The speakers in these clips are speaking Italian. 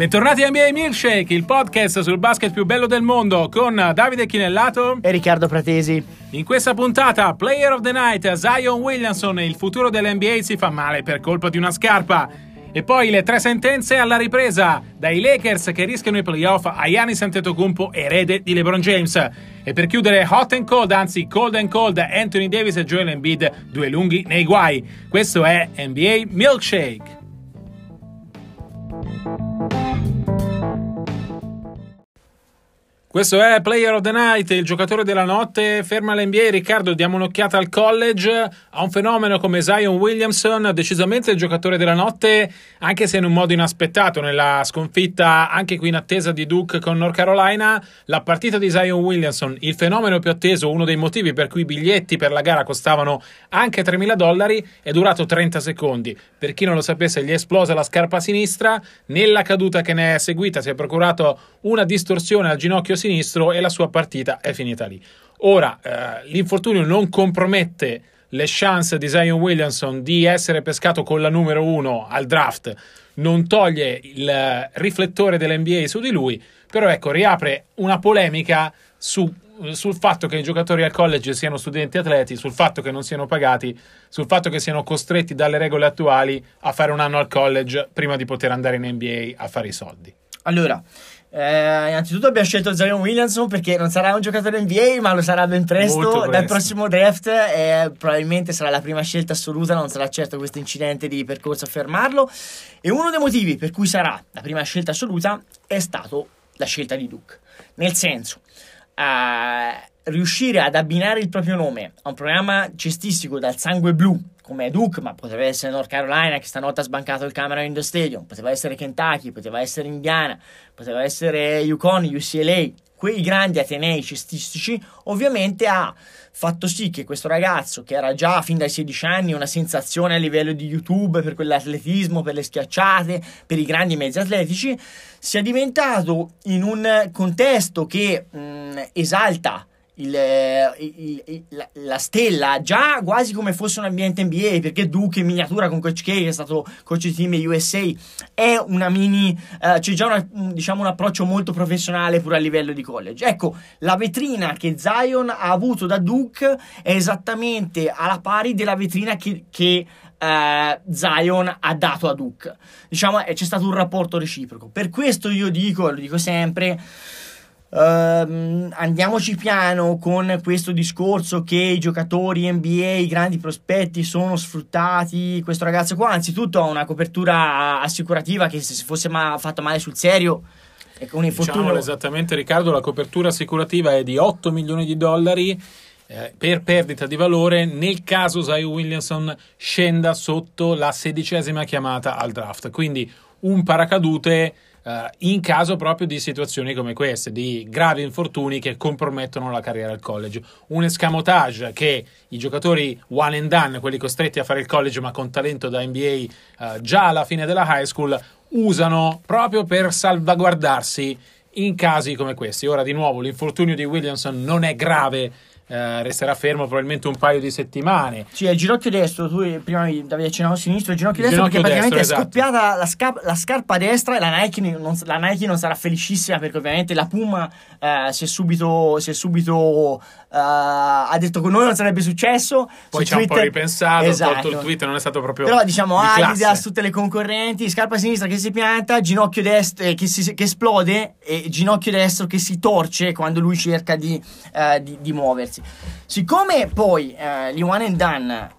Bentornati a NBA Milkshake, il podcast sul basket più bello del mondo con Davide Chinellato e Riccardo Pratesi. In questa puntata, Player of the Night, Zion Williamson, il futuro dell'NBA si fa male per colpa di una scarpa. E poi le tre sentenze alla ripresa, dai Lakers che rischiano i playoff a Giannis Antetokounmpo, erede di LeBron James. E per chiudere hot and cold, anzi cold and cold, Anthony Davis e Joel Embiid, due lunghi nei guai. Questo è NBA Milkshake. Questo è Player of the Night, il giocatore della notte. Ferma l'NBA, Riccardo, diamo un'occhiata al college. A un fenomeno come Zion Williamson, decisamente il giocatore della notte, anche se in un modo inaspettato. Nella sconfitta, anche qui in attesa di Duke con North Carolina, la partita di Zion Williamson, il fenomeno più atteso, uno dei motivi per cui i biglietti per la gara costavano anche 3.000 dollari, è durato 30 secondi. Per chi non lo sapesse, gli è esplosa la scarpa sinistra. Nella caduta che ne è seguita si è procurato una distorsione al ginocchio sinistro e la sua partita è finita lì. Ora, eh, l'infortunio non compromette le chance di Zion Williamson di essere pescato con la numero uno al draft, non toglie il riflettore dell'NBA su di lui, però ecco, riapre una polemica su, sul fatto che i giocatori al college siano studenti atleti, sul fatto che non siano pagati, sul fatto che siano costretti dalle regole attuali a fare un anno al college prima di poter andare in NBA a fare i soldi. Allora, eh, innanzitutto abbiamo scelto Zion Williamson perché non sarà un giocatore NBA, ma lo sarà ben presto, presto. dal prossimo draft e probabilmente sarà la prima scelta assoluta, non sarà certo questo incidente di percorso a fermarlo. E uno dei motivi per cui sarà la prima scelta assoluta è stato la scelta di Duke. Nel senso, eh, riuscire ad abbinare il proprio nome a un programma cestistico dal sangue blu come Duke, ma poteva essere North Carolina che stanotte ha sbancato il Cameron Indoor Stadium, poteva essere Kentucky, poteva essere Indiana, poteva essere Yukon, UCLA, quei grandi atenei cestistici, ovviamente ha fatto sì che questo ragazzo, che era già fin dai 16 anni una sensazione a livello di YouTube per quell'atletismo, per le schiacciate, per i grandi mezzi atletici, sia diventato in un contesto che mh, esalta il, il, il, la stella già quasi come fosse un ambiente NBA perché Duke in miniatura con Coach K che è stato coach di team USA è una mini uh, c'è già una, diciamo un approccio molto professionale pure a livello di college. Ecco la vetrina che Zion ha avuto da Duke è esattamente alla pari della vetrina che, che uh, Zion ha dato a Duke. Diciamo c'è stato un rapporto reciproco. Per questo io dico lo dico sempre Uh, andiamoci piano con questo discorso che i giocatori NBA, i grandi prospetti sono sfruttati. Questo ragazzo qua, anzitutto, ha una copertura assicurativa che se fosse ma- fatto male sul serio. E con infortunio... Diciamolo esattamente, Riccardo, la copertura assicurativa è di 8 milioni di dollari eh, per perdita di valore nel caso Zion Williamson scenda sotto la sedicesima chiamata al draft. Quindi un paracadute uh, in caso proprio di situazioni come queste, di gravi infortuni che compromettono la carriera al college. Un escamotage che i giocatori one and done, quelli costretti a fare il college ma con talento da NBA eh, già alla fine della high school, usano proprio per salvaguardarsi in casi come questi. Ora di nuovo l'infortunio di Williamson non è grave eh, resterà fermo probabilmente un paio di settimane. Sì, il ginocchio destro, tu prima mi davi accennato a sinistra, il ginocchio il destro ginocchio perché destro, praticamente esatto. è scoppiata la, sca- la, scarpa destra e la Nike non, la Nike non, sarà felicissima perché ovviamente la Puma eh, si è subito, si è subito Uh, ha detto con noi non sarebbe successo. Poi ci ha un po' ripensato, esatto. il tweet non è stato proprio. Però diciamo di Adidas, tutte le concorrenti, scarpa sinistra che si pianta, ginocchio destro eh, che, si, che, esplode e ginocchio destro che si torce quando lui cerca di, di, di muoversi. Siccome poi uh, gli one and done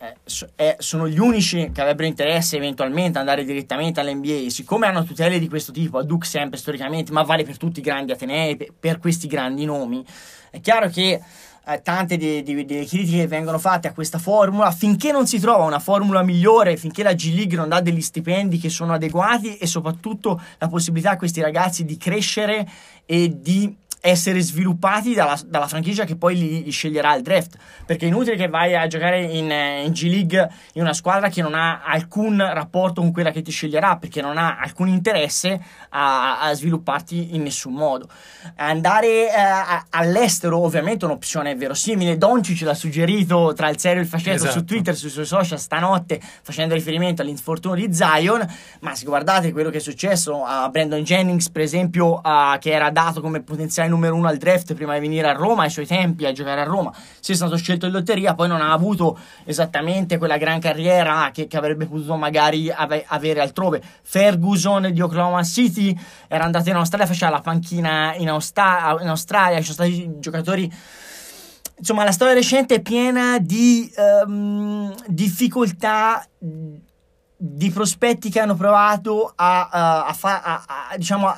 eh, sono gli unici che avrebbero interesse eventualmente ad andare direttamente all'NBA, siccome hanno tutele di questo tipo, a Duke sempre storicamente, ma vale per tutti i grandi Atenei, per, questi grandi nomi, è chiaro che eh, tante delle critiche che vengono fatte a questa formula, finché non si trova una formula migliore, finché la G League non dà degli stipendi che sono adeguati e soprattutto la possibilità a questi ragazzi di crescere e di essere sviluppati dalla, dalla franchigia che poi li, li, sceglierà il draft. Perché è inutile che vai a giocare in, eh, in, G League in una squadra che non ha alcun rapporto con quella che ti sceglierà, perché non ha alcun interesse a, a svilupparti in nessun modo. Andare eh, a, all'estero, ovviamente, è un'opzione verosimile. Doncic l'ha suggerito tra il serio e il fascetto esatto. su Twitter, sui suoi social stanotte, facendo riferimento all'infortunio di Zion. Ma se guardate quello che è successo a Brandon Jennings, per esempio, uh, che era dato come potenziale numero uno al draft prima di venire a Roma, ai suoi tempi a giocare a Roma, si è stato scelto in lotteria, poi non ha avuto esattamente quella gran carriera che, che avrebbe potuto magari ave, avere altrove. Ferguson di Oklahoma City era andato in Australia, faceva la panchina in, Austra- in Australia, ci sono stati giocatori insomma, la storia recente è piena di um, difficoltà di prospetti che hanno provato a, a, a, a diciamo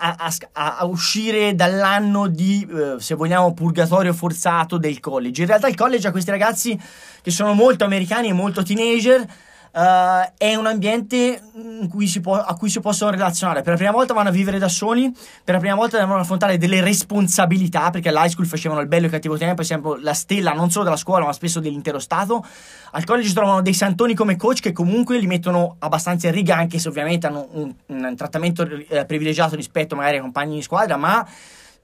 uscire dall'anno di, eh, se vogliamo, purgatorio forzato del college. In realtà il college ha questi ragazzi che sono molto americani e molto teenager Uh, è un ambiente cui può, a cui si possono relazionare. Per la prima volta vanno a vivere da soli, per la prima volta devono affrontare delle responsabilità, perché all'high school facevano il bello e il cattivo tempo, è sempre la stella non solo della scuola, ma spesso dell'intero Stato. Al college trovano dei santoni come coach che comunque li mettono abbastanza in riga, anche se ovviamente hanno un, un trattamento eh, privilegiato rispetto magari ai compagni di squadra, ma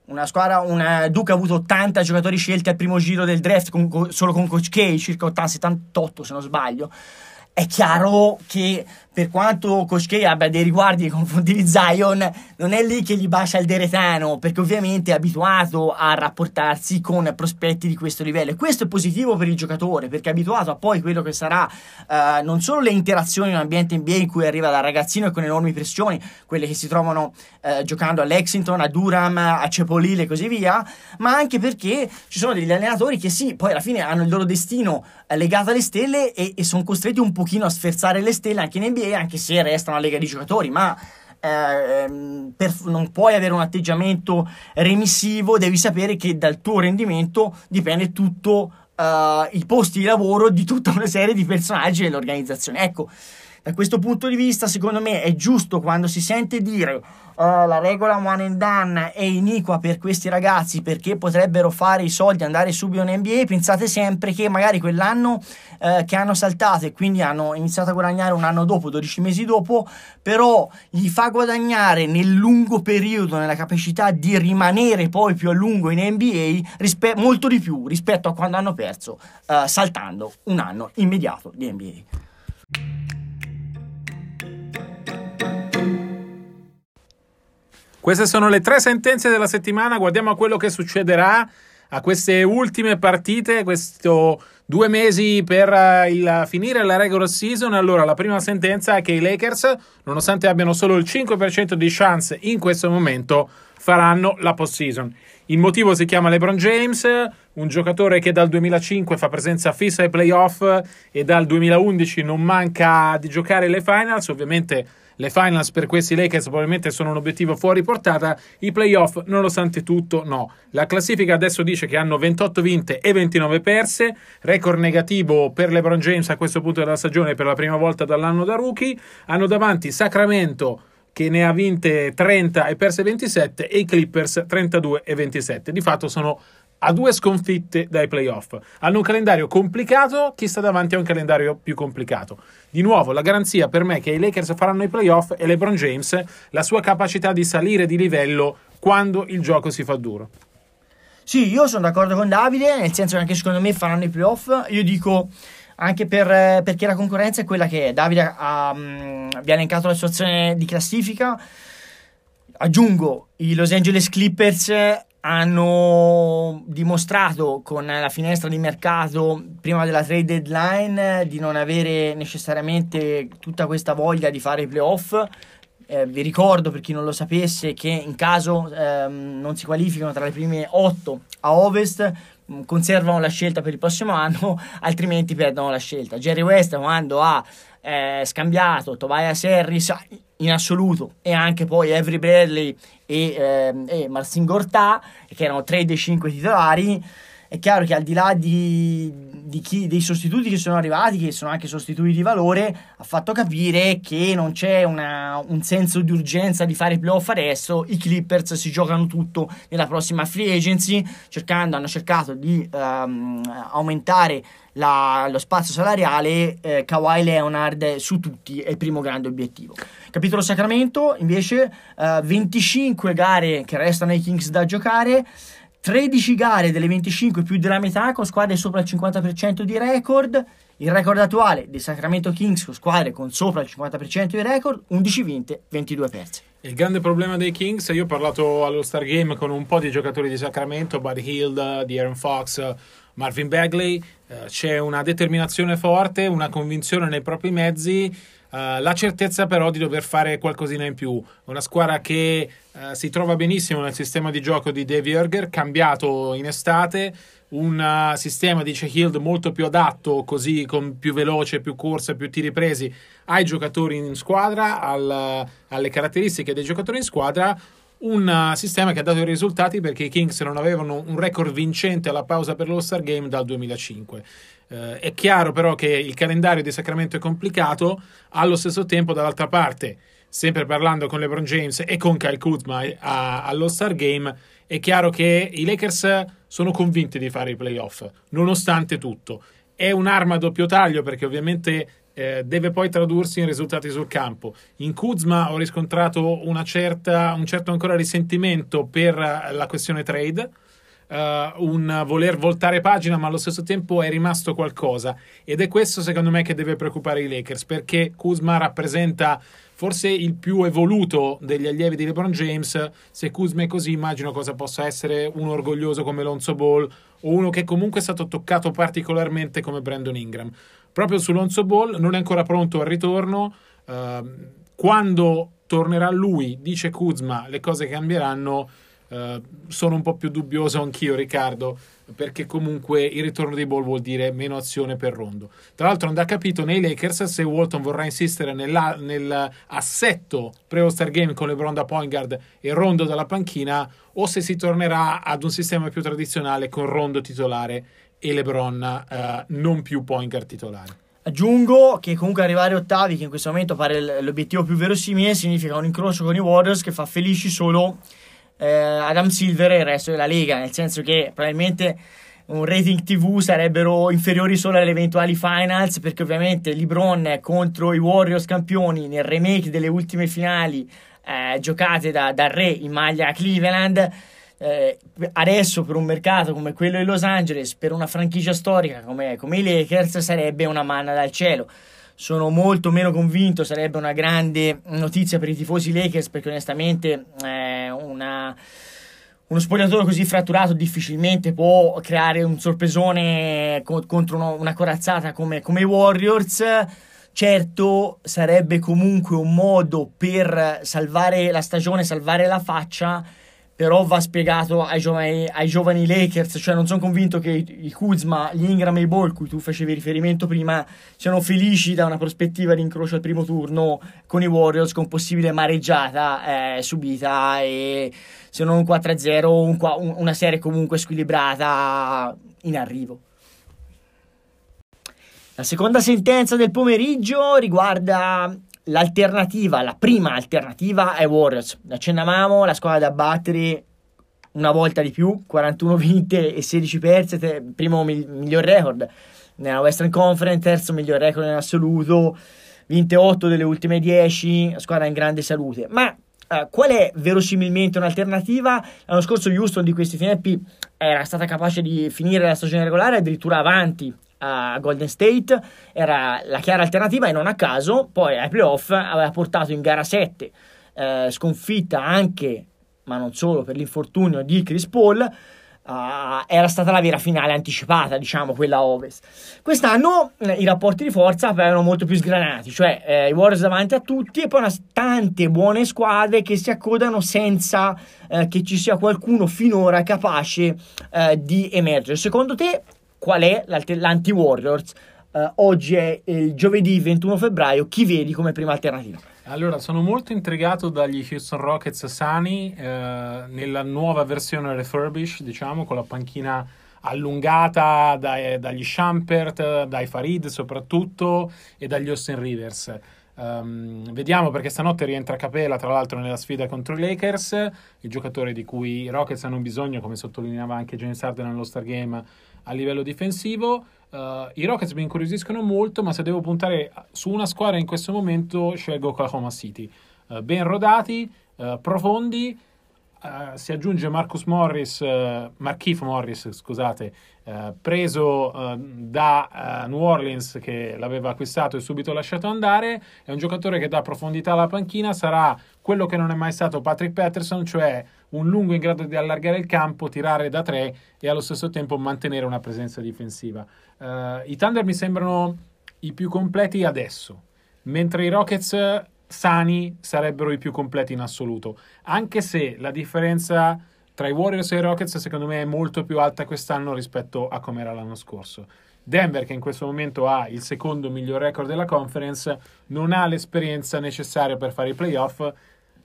una squadra, una Duke ha avuto 80 giocatori scelti al primo giro del draft con, solo con Coach K, circa 80, 78 se non sbaglio è chiaro che per quanto Koshkei abbia dei riguardi nei confronti di Zion, non è lì che gli bacia il deretano, perché ovviamente è abituato a rapportarsi con prospetti di questo livello. E questo è positivo per il giocatore, perché è abituato a poi quello che sarà uh, non solo le interazioni in un ambiente NBA in cui arriva da ragazzino e con enormi pressioni, quelle che si trovano uh, giocando a Lexington, a Durham, a Cepolile e così via, ma anche perché ci sono degli allenatori che sì, poi alla fine hanno il loro destino uh, legato alle stelle e, e sono costretti un pochino a sferzare le stelle anche in NBA anche se resta una lega di giocatori, ma eh, per, non puoi avere un atteggiamento remissivo, devi sapere che dal tuo rendimento dipende tutto uh, i posti di lavoro di tutta una serie di personaggi dell'organizzazione. Ecco, da questo punto di vista, secondo me, è giusto quando si sente dire uh, la regola one and done è iniqua per questi ragazzi perché potrebbero fare i soldi, andare subito in NBA. Pensate sempre che magari quell'anno uh, che hanno saltato e quindi hanno iniziato a guadagnare un anno dopo, 12 mesi dopo, però gli fa guadagnare nel lungo periodo, nella capacità di rimanere poi più a lungo in NBA, rispe- molto di più rispetto a quando hanno perso uh, saltando un anno immediato di NBA. Queste sono le tre sentenze della settimana. Guardiamo a quello che succederà a queste ultime partite, questo due mesi per uh, il finire la regular season. Allora, la prima sentenza è che i Lakers, nonostante abbiano solo il 5% di chance in questo momento, faranno la postseason. Il motivo si chiama LeBron James, un giocatore che dal 2005 fa presenza fissa ai playoff e dal 2011 non manca di giocare le finals. Ovviamente le finals per questi Lakers probabilmente sono un obiettivo fuori portata, i playoff nonostante tutto no. La classifica adesso dice che hanno 28 vinte e 29 perse, record negativo per LeBron James a questo punto della stagione per la prima volta dall'anno da rookie, hanno davanti Sacramento che ne ha vinte 30 e perse 27 e i Clippers 32 e 27. Di fatto sono a due sconfitte dai playoff. Hanno un calendario complicato, chi sta davanti ha un calendario più complicato. Di nuovo, la garanzia per me che i Lakers faranno i playoff è LeBron James, la sua capacità di salire di livello quando il gioco si fa duro. Sì, io sono d'accordo con Davide, nel senso che anche secondo me faranno i playoff. Io dico anche per, perché la concorrenza è quella che è. Davide ha, um, vi ha elencato la situazione di classifica. Aggiungo, i Los Angeles Clippers hanno dimostrato con la finestra di mercato prima della trade deadline di non avere necessariamente tutta questa voglia di fare i playoff. Eh, vi ricordo per chi non lo sapesse che in caso ehm, non si qualificano tra le prime 8 a ovest mm, conservano la scelta per il prossimo anno altrimenti perdono la scelta Jerry West quando ha eh, scambiato Tobias Harris in assoluto e anche poi Avery Bradley e, eh, e Marcin Gortà che erano tre dei cinque titolari è chiaro che al di là di, di chi, dei sostituti che sono arrivati, che sono anche sostituti di valore, ha fatto capire che non c'è una, un senso di urgenza di fare playoff adesso. I Clippers si giocano tutto nella prossima free agency, cercando, hanno cercato di um, aumentare la, lo spazio salariale. Eh, Kawhi Leonard su tutti è il primo grande obiettivo. Capitolo Sacramento, invece, uh, 25 gare che restano ai Kings da giocare. 13 gare delle 25 più della metà con squadre sopra il 50% di record. Il record attuale dei Sacramento Kings con squadre con sopra il 50% di record, 11 vinte, 22 perse. Il grande problema dei Kings, io ho parlato allo Star Game con un po' di giocatori di Sacramento, Buddy Hield, di Aaron Fox, Marvin Bagley, eh, c'è una determinazione forte, una convinzione nei propri mezzi Uh, la certezza però di dover fare qualcosina in più. Una squadra che uh, si trova benissimo nel sistema di gioco di Dave Jurger, cambiato in estate, un uh, sistema, dice Hild, molto più adatto, così con più veloce, più corsa, più tiri presi ai giocatori in squadra, al, alle caratteristiche dei giocatori in squadra. Un sistema che ha dato i risultati perché i Kings non avevano un record vincente alla pausa per lo Star Game dal 2005. Eh, è chiaro però che il calendario di Sacramento è complicato, allo stesso tempo dall'altra parte, sempre parlando con LeBron James e con Kyle Kuzma allo Star Game, è chiaro che i Lakers sono convinti di fare i playoff, nonostante tutto. È un'arma a doppio taglio perché ovviamente eh, deve poi tradursi in risultati sul campo. In Kuzma ho riscontrato certa, un certo ancora risentimento per la questione trade uh, un voler voltare pagina, ma allo stesso tempo è rimasto qualcosa. Ed è questo, secondo me, che deve preoccupare i Lakers, perché Kuzma rappresenta forse il più evoluto degli allievi di LeBron James. Se Kuzma è così, immagino cosa possa essere un orgoglioso come Lonzo Ball o uno che comunque è stato toccato particolarmente come Brandon Ingram. Proprio su Lonzo Ball non è ancora pronto al ritorno. Uh, quando tornerà lui, dice Kuzma, le cose cambieranno Uh, sono un po' più dubbioso anch'io, Riccardo, perché comunque il ritorno di Ball vuol dire meno azione per Rondo. Tra l'altro, non da capito nei Lakers se Walton vorrà insistere nell'assetto pre-All-Star Game con LeBron da point guard e Rondo dalla panchina o se si tornerà ad un sistema più tradizionale con Rondo titolare e LeBron uh, non più point guard titolare. Aggiungo che comunque arrivare ottavi, che in questo momento pare l'obiettivo più verosimile, significa un incrocio con i Warriors che fa felici solo eh, Adam Silver e il resto della Lega, nel senso che probabilmente un rating TV sarebbero inferiori solo alle eventuali finals perché ovviamente LeBron contro i Warriors campioni nel remake delle ultime finali eh, giocate da, da Re in maglia Cleveland eh, adesso per un mercato come quello di Los Angeles per una franchigia storica come, come i Lakers sarebbe una manna dal cielo sono molto meno convinto, sarebbe una grande notizia per i tifosi Lakers perché onestamente eh, una, uno spogliatore così fratturato difficilmente può creare un sorpresone co- contro uno, una corazzata come, come i Warriors. Certo, sarebbe comunque un modo per salvare la stagione, salvare la faccia però va spiegato ai giovani, ai giovani Lakers, cioè non sono convinto che i, Kuzma, gli Ingram e i Ball, cui tu facevi riferimento prima, siano felici da una prospettiva di incrocio al primo turno con i Warriors, con possibile mareggiata eh, subita e se non un 4-0, un, una serie comunque squilibrata in arrivo. La seconda sentenza del pomeriggio riguarda l'alternativa, la prima alternativa è Warriors. Accennavamo la squadra da battere una volta di più, 41 vinte e 16 perse, primo miglior record nella Western Conference, terzo miglior record in assoluto, vinte 8 delle ultime 10, squadra in grande salute. Ma Uh, qual è verosimilmente un'alternativa? L'anno scorso Houston di questi tempi era stata capace di finire la stagione regolare addirittura avanti a Golden State era la chiara alternativa e non a caso poi ai playoff aveva portato in gara 7 eh, sconfitta anche ma non solo per l'infortunio di Chris Paul Uh, era stata la vera finale anticipata, diciamo, quella ovest. Quest'anno eh, i rapporti di forza erano molto più sgranati, cioè eh, i Warriors davanti a tutti e poi una, tante buone squadre che si accodano senza eh, che ci sia qualcuno finora capace eh, di emergere. Secondo te qual è l'anti-Warriors. Uh, oggi è il giovedì 21 febbraio, chi vedi come prima alternativa? Allora, sono molto intrigato dagli Houston Rockets sani eh, nella nuova versione refurbish, diciamo, con la panchina allungata dai, dagli Schampert, dai Farid soprattutto e dagli Austin Rivers. Um, vediamo perché stanotte rientra Capela, tra l'altro, nella sfida contro i Lakers, il giocatore di cui i Rockets hanno bisogno, come sottolineava anche James Harden nello Star Game a livello difensivo. Uh, I Rockets mi incuriosiscono molto, ma se devo puntare su una squadra in questo momento, scelgo Oklahoma City. Uh, ben rodati, uh, profondi si aggiunge Marcus Morris, Markif Morris, scusate, preso da New Orleans che l'aveva acquistato e subito lasciato andare. È un giocatore che dà profondità alla panchina, sarà quello che non è mai stato Patrick Patterson, cioè un lungo in grado di allargare il campo, tirare da tre e allo stesso tempo mantenere una presenza difensiva. I Thunder mi sembrano i più completi adesso, mentre i Rockets sani sarebbero i più completi in assoluto. Anche se la differenza tra i Warriors e i Rockets secondo me è molto più alta quest'anno rispetto a come era l'anno scorso. Denver, che in questo momento ha il secondo miglior record della conference, non ha l'esperienza necessaria per fare i playoff,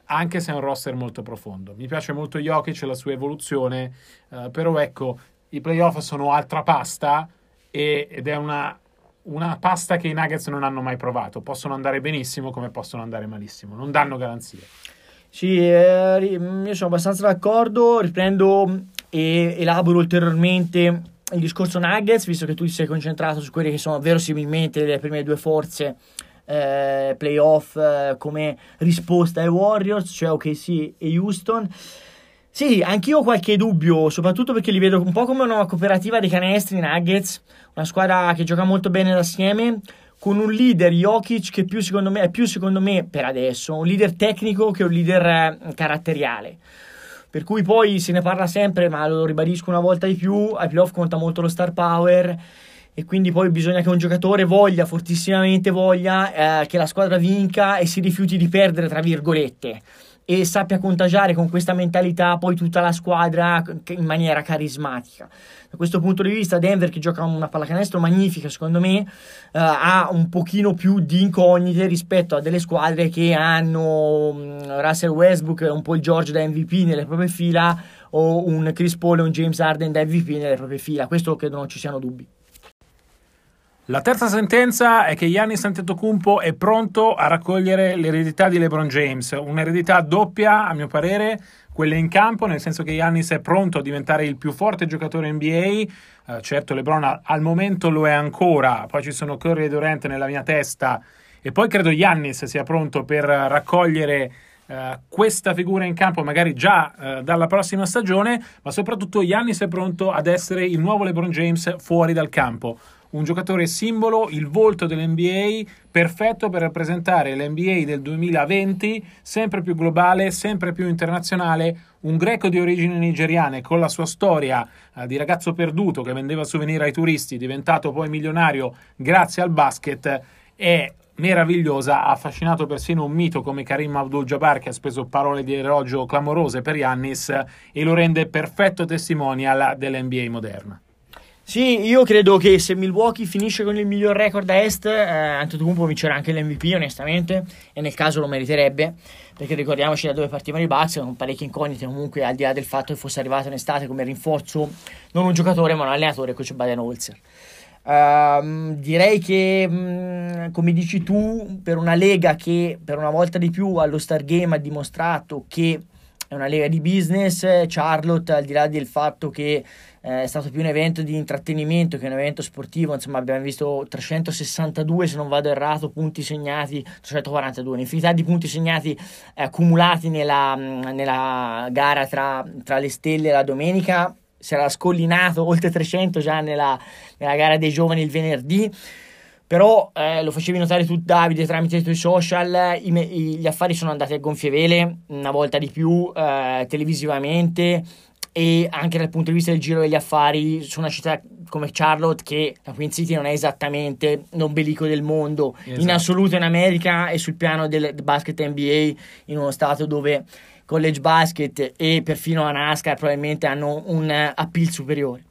anche se è un roster molto profondo. Mi piace molto Jokic e la sua evoluzione, eh, però ecco, i playoff sono altra pasta e, ed è una una pasta che i Nuggets non hanno mai provato. Possono andare benissimo come possono andare malissimo, non danno garanzie. Sì, eh, io sono abbastanza d'accordo. Riprendo e elaboro ulteriormente il discorso Nuggets, visto che tu ti sei concentrato su quelle che sono verosimilmente le prime due forze eh, playoff eh, come risposta ai Warriors, cioè OKC e Houston. Sì, anch'io ho qualche dubbio, soprattutto perché li vedo un po' come una cooperativa dei canestri Nuggets, una squadra che gioca molto bene d'assieme, con un leader Jokic che più secondo me, è più secondo me per adesso un leader tecnico che un leader eh, caratteriale. Per cui poi se ne parla sempre, ma lo ribadisco una volta di più, ai playoff conta molto lo star power e quindi poi bisogna che un giocatore voglia fortissimamente voglia eh, che la squadra vinca e si rifiuti di perdere tra virgolette e sappia contagiare con questa mentalità poi tutta la squadra in maniera carismatica. Da questo punto di vista Denver che gioca una pallacanestro magnifica secondo me uh, ha un pochino più di incognite rispetto a delle squadre che hanno um, Russell Westbrook un po' il George da MVP nelle proprie fila o un Chris Paul e un James Harden da MVP nelle proprie fila. Questo credo non ci siano dubbi. La terza sentenza è che Giannis Antetokounmpo è pronto a raccogliere l'eredità di LeBron James, un'eredità doppia a mio parere, quella in campo, nel senso che Giannis è pronto a diventare il più forte giocatore NBA, eh, certo LeBron al momento lo è ancora, poi ci sono Curry e Durant nella mia testa. E poi credo Giannis sia pronto per raccogliere Uh, questa figura in campo magari già uh, dalla prossima stagione, ma soprattutto Giannis è pronto ad essere il nuovo LeBron James fuori dal campo. Un giocatore simbolo, il volto dell'NBA, perfetto per rappresentare l'NBA del 2020, sempre più globale, sempre più internazionale, un greco di origini nigeriane con la sua storia eh, di ragazzo perduto che vendeva souvenir ai turisti, diventato poi milionario grazie al basket, è meravigliosa, ha affascinato persino un mito come Karim Abdul-Jabbar che ha speso parole di elogio clamorose per Yannis e lo rende perfetto testimonial dell'NBA moderna. Sì, io credo che se Milwaukee finisce con il miglior record a est, eh, Antetokounmpo vincerà anche l'MVP onestamente, e nel caso lo meriterebbe, perché ricordiamoci da dove partivano i Bucks, con parecchie incognite comunque al di là del fatto che fosse arrivato in estate come rinforzo non un giocatore ma un allenatore, coach Baden-Holzer. Uh, direi che, mh, come dici tu, per una lega che per una volta di più allo Star Game ha dimostrato che è una lega di business, Charlotte, al di là del fatto che eh, è stato più un evento di intrattenimento che un evento sportivo, insomma abbiamo visto 362 se non vado errato punti segnati, 342, un'infinità di punti segnati eh, accumulati nella, nella gara tra, tra, le stelle la domenica, si era scollinato oltre 300 già nella, nella gara dei giovani il venerdì però eh, lo facevi notare tu Davide tramite i tuoi social i, i, gli affari sono andati a gonfie vele una volta di più eh, televisivamente e anche dal punto di vista del giro degli affari su una città come Charlotte che la Queen City non è esattamente l'ombelico del mondo esatto. in assoluto in America e sul piano del basket NBA in uno stato dove college basket e perfino la NASCAR probabilmente hanno un appeal superiore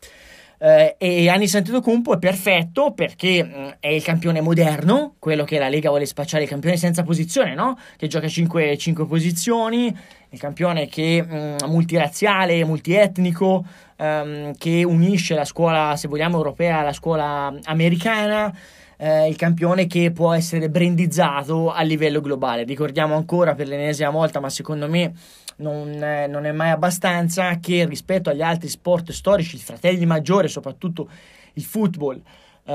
Eh, e Giannis Antetokounmpo è perfetto perché mh, mm, è il campione moderno, quello che la Lega vuole spacciare, il campione senza posizione, no? Che gioca 5, 5 posizioni, il campione che mh, mm, multiraziale, multietnico, um, che unisce la scuola, se vogliamo, europea alla scuola americana. Eh, il campione che può essere brandizzato a livello globale. Ricordiamo ancora per l'ennesima volta, ma secondo me non è, non è mai abbastanza che rispetto agli altri sport storici, i fratelli maggiori, soprattutto il football, eh,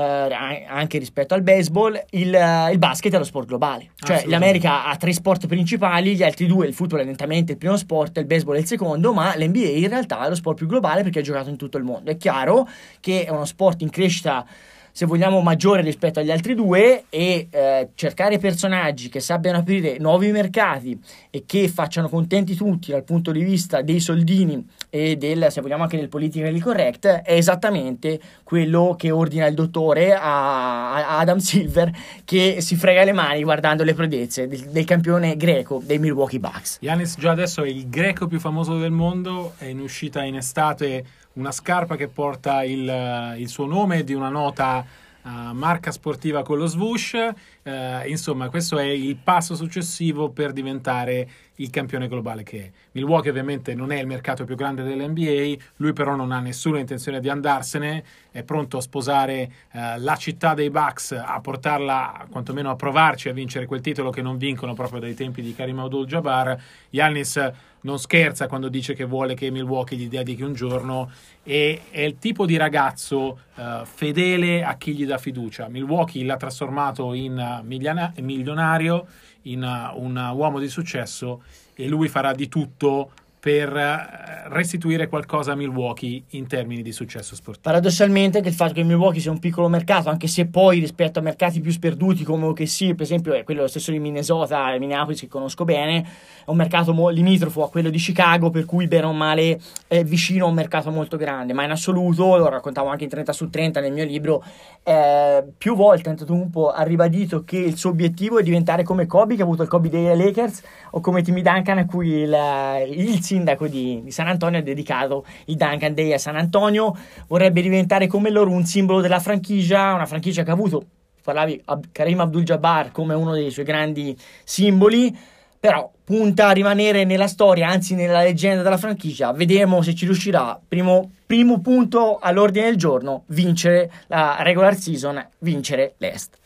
anche rispetto al baseball, il, il, basket è lo sport globale. Cioè l'America ha tre sport principali, gli altri due, il football è lentamente il primo sport, il baseball è il secondo, ma l'NBA in realtà è lo sport più globale perché è giocato in tutto il mondo. È chiaro che è uno sport in crescita se vogliamo, maggiore rispetto agli altri due e eh, cercare personaggi che sappiano aprire nuovi mercati e che facciano contenti tutti dal punto di vista dei soldini e del, se vogliamo, anche del politically correct è esattamente quello che ordina il dottore a, a Adam Silver che si frega le mani guardando le prodezze del, del campione greco dei Milwaukee Bucks. Yanis già adesso è il greco più famoso del mondo, è in uscita in estate una scarpa che porta il, il suo nome di una nota uh, marca sportiva con lo swoosh. Uh, insomma, questo è il passo successivo per diventare il campione globale che è. Milwaukee ovviamente non è il mercato più grande dell'NBA, lui però non ha nessuna intenzione di andarsene, è pronto a sposare uh, la città dei Bucks, a portarla quantomeno a provarci a vincere quel titolo che non vincono proprio dai tempi di Karim Abdul-Jabbar. Giannis non scherza quando dice che vuole che Milwaukee gli dedichi un giorno e è il tipo di ragazzo uh, fedele a chi gli dà fiducia. Milwaukee l'ha trasformato in uh, milionario, in uh, un uomo di successo e lui farà di tutto per eh, restituire qualcosa a Milwaukee in termini di successo sportivo. Paradossalmente che il fatto che Milwaukee sia un piccolo mercato, anche se poi rispetto a mercati più sperduti come OKC, per esempio è quello stesso di Minnesota e Minneapolis che conosco bene, è un mercato mo- limitrofo a quello di Chicago, per cui bene o male è vicino a un mercato molto grande, ma in assoluto, lo raccontavo anche in 30 su 30 nel mio libro, eh, più volte Antetokounmpo ha ribadito che il suo obiettivo è diventare come Kobe, che ha avuto il Kobe dei Lakers, o come Timmy Duncan a cui il, il sindaco di, di, San Antonio ha dedicato il Duncan Day a San Antonio, vorrebbe diventare come loro un simbolo della franchigia, una franchigia che ha avuto, parlavi Karim Abdul-Jabbar come uno dei suoi grandi simboli, però punta a rimanere nella storia, anzi nella leggenda della franchigia, vedremo se ci riuscirà. Primo, primo punto all'ordine del giorno, vincere la regular season, vincere l'Est.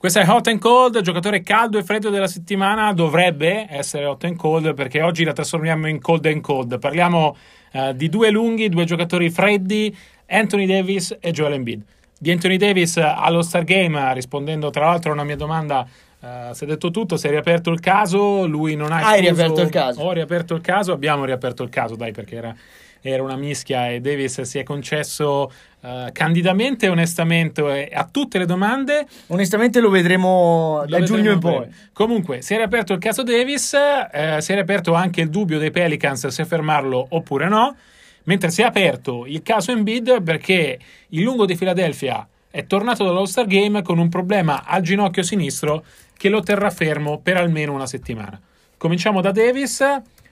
Questo è Hot and Cold, giocatore caldo e freddo della settimana, dovrebbe essere Hot and Cold perché oggi la trasformiamo in Cold and Cold. Parliamo uh, di due lunghi, due giocatori freddi, Anthony Davis e Joel Embiid. Di Anthony Davis allo Star Game, rispondendo tra l'altro a una mia domanda, uh, si è detto tutto, si è riaperto il caso, lui non ha... Hai riaperto il caso? Ho riaperto il caso, abbiamo riaperto il caso, dai perché era era una mischia e Davis si è concesso uh, candidamente e onestamente a tutte le domande. Onestamente lo vedremo lo da giugno in poi. Comunque, si era aperto il caso Davis, eh, si era aperto anche il dubbio dei Pelicans se fermarlo oppure no, mentre si è aperto il caso Embiid perché il lungo di Philadelphia è tornato dall'All-Star Game con un problema al ginocchio sinistro che lo terrà fermo per almeno una settimana. Cominciamo da Davis.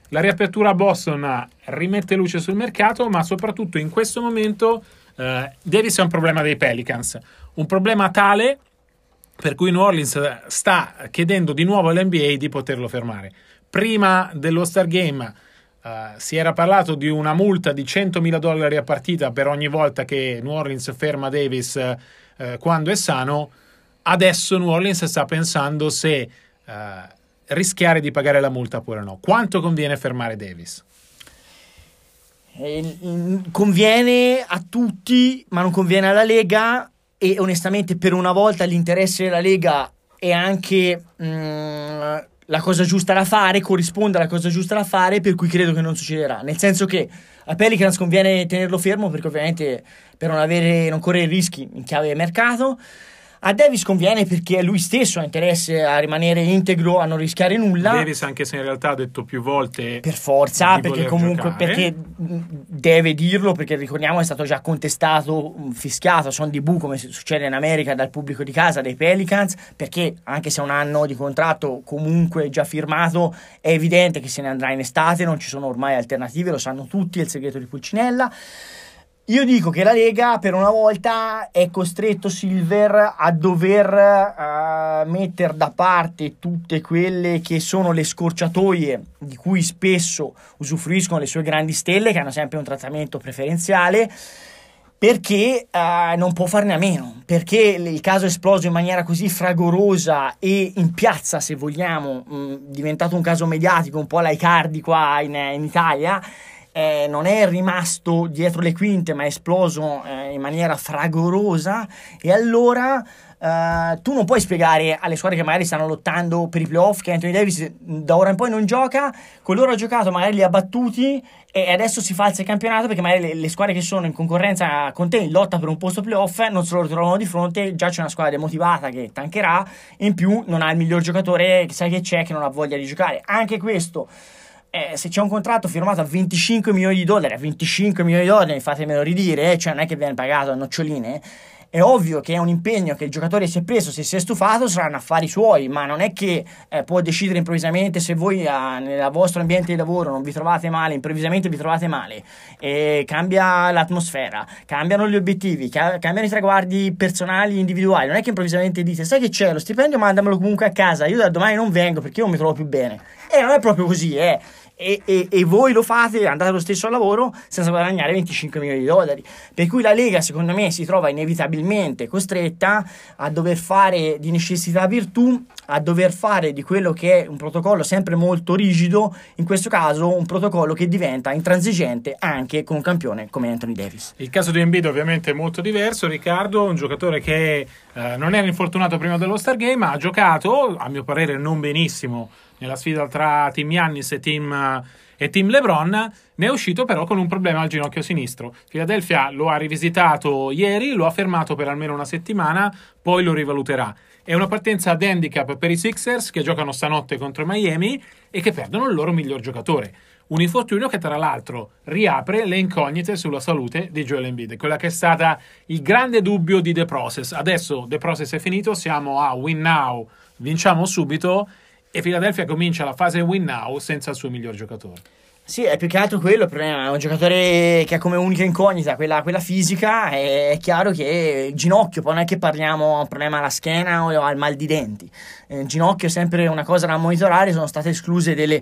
La riapertura a Boston rimette luce sul mercato, ma soprattutto in questo momento eh, Davis è un problema dei Pelicans. Un problema tale per cui New Orleans sta chiedendo di nuovo all'NBA di poterlo fermare. Prima dello Star Game eh, si era parlato di una multa di 100.000 dollari a partita per ogni volta che New Orleans ferma Davis eh, quando è sano. Adesso New Orleans sta pensando se eh, rischiare di pagare la multa oppure no. Quanto conviene fermare Davis? Eh, conviene a tutti, ma non conviene alla Lega e onestamente per una volta l'interesse della Lega è anche mm, la cosa giusta da fare, corrisponde alla cosa giusta da fare, per cui credo che non succederà. Nel senso che a Pelicans conviene tenerlo fermo perché ovviamente per non, avere, non correre rischi in chiave di mercato A Davis conviene perché lui stesso ha interesse a rimanere integro, a non rischiare nulla. Davis, anche se in realtà ha detto più volte. Per forza, perché comunque perché deve dirlo, perché ricordiamo è stato già contestato, fischiato a son di bu, come succede in America, dal pubblico di casa, dei Pelicans, perché anche se ha un anno di contratto comunque già firmato, è evidente che se ne andrà in estate, non ci sono ormai alternative, lo sanno tutti, è il segreto di Pulcinella. Io dico che la Lega per una volta è costretto Silver a dover uh, mettere da parte tutte quelle che sono le scorciatoie di cui spesso usufruiscono le sue grandi stelle che hanno sempre un trattamento preferenziale perché uh, non può farne a meno, perché il caso è esploso in maniera così fragorosa e in piazza, se vogliamo, mh, diventato un caso mediatico, un po' laicardi qua in, in Italia, eh, non è rimasto dietro le quinte ma è esploso eh, in maniera fragorosa. E allora eh, tu non puoi spiegare alle squadre che magari stanno lottando per i playoff che Anthony Davis da ora in poi non gioca, con loro ha giocato, magari li ha battuti e adesso si falsa il campionato perché magari le, le, squadre che sono in concorrenza con te in lotta per un posto playoff non se lo ritrovano di fronte, già c'è una squadra demotivata che tancherà, in più non ha il miglior giocatore che sai che c'è che non ha voglia di giocare. Anche questo eh, se c'è un contratto firmato a 25 milioni di dollari, a 25 milioni di dollari, fatemelo ridire, cioè non è che viene pagato a noccioline, è ovvio che è un impegno che il giocatore si è preso, se si è stufato saranno affari suoi, ma non è che eh, può decidere improvvisamente se voi eh, nel vostro ambiente di lavoro non vi trovate male, improvvisamente vi trovate male, e cambia l'atmosfera, cambiano gli obiettivi, cambiano i traguardi personali, individuali, non è che improvvisamente dite sai che c'è? Lo stipendio mandamelo comunque a casa, io da domani non vengo perché io non mi trovo più bene. E non è proprio così, eh e, e, e, voi lo fate, andate lo stesso lavoro senza guadagnare 25 milioni di dollari. Per cui la Lega, secondo me, si trova inevitabilmente costretta a dover fare di necessità virtù, a dover fare di quello che è un protocollo sempre molto rigido, in questo caso un protocollo che diventa intransigente anche con un campione come Anthony Davis. Il caso di Embiid ovviamente è molto diverso, Riccardo, un giocatore che eh, non era infortunato prima dello Star Game, ma ha giocato, a mio parere non benissimo, nella sfida tra Team Yannis e Team, e team LeBron, ne è uscito però con un problema al ginocchio sinistro. Philadelphia lo ha rivisitato ieri, lo ha fermato per almeno una settimana, poi lo rivaluterà. È una partenza ad handicap per i Sixers che giocano stanotte contro Miami e che perdono il loro miglior giocatore. Un infortunio che tra l'altro riapre le incognite sulla salute di Joel Embiid, quella che è stata il grande dubbio di The Process. Adesso The Process è finito, siamo a win now, vinciamo subito e Philadelphia comincia la fase win now senza il suo miglior giocatore. Sì, è più che altro quello. È un giocatore che ha come unica incognita quella, quella fisica. È chiaro che il ginocchio, poi non è che parliamo un problema alla schiena o al mal di denti. Il ginocchio è sempre una cosa da monitorare. Sono state escluse delle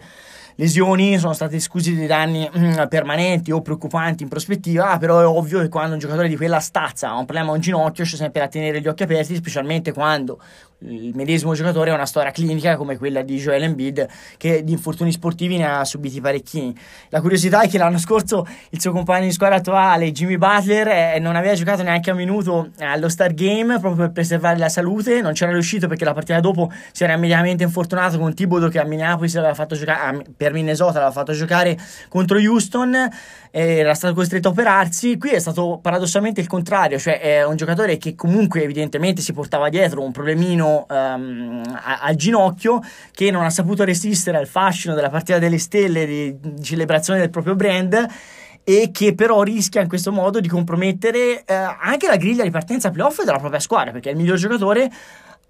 lesioni, sono stati esclusi dei danni mm, permanenti o preoccupanti in prospettiva, però è ovvio che quando un giocatore di quella stazza ha un problema a un ginocchio c'è sempre da tenere gli occhi aperti, specialmente quando il medesimo giocatore ha una storia clinica come quella di Joel Embiid che di infortuni sportivi ne ha subiti parecchini. La curiosità è che l'anno scorso il suo compagno di squadra attuale, Jimmy Butler, eh, non aveva giocato neanche un minuto allo Star Game proprio per preservare la salute, non c'era riuscito perché la partita dopo si era immediatamente infortunato con Tibodo che a Minneapolis aveva fatto giocare, per Minnesota l'aveva fatto giocare contro Houston, era stato costretto a operarsi, qui è stato paradossalmente il contrario, cioè è un giocatore che comunque evidentemente si portava dietro un problemino mano um, al ginocchio che non ha saputo resistere al fascino della partita delle stelle di, di celebrazione del proprio brand e che però rischia in questo modo di compromettere eh, anche la griglia di partenza playoff della propria squadra perché è il miglior giocatore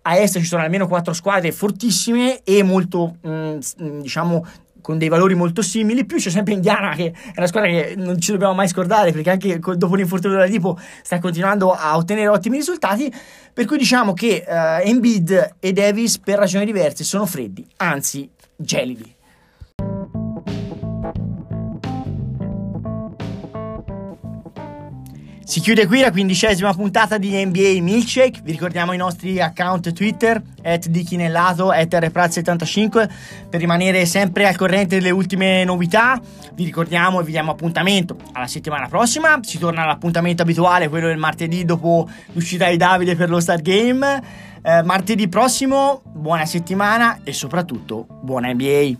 a est ci sono almeno quattro squadre fortissime e molto mh, mm, diciamo con dei valori molto simili. Più c'è sempre Indiana, che è una squadra che non ci dobbiamo mai scordare, perché anche dopo l'infortunio della tipo sta continuando a ottenere ottimi risultati. Per cui diciamo che uh, Embiid e Davis, per ragioni diverse, sono freddi, anzi gelidi. Si chiude qui la quindicesima puntata di NBA Milkshake. Vi ricordiamo i nostri account Twitter, at Dichinellato, at rpraz75, per rimanere sempre al corrente delle ultime novità. Vi ricordiamo e vi diamo appuntamento alla settimana prossima. Si torna all'appuntamento abituale, quello del martedì dopo l'uscita di Davide per lo Star Game. Eh, martedì prossimo, buona settimana e soprattutto buona NBA.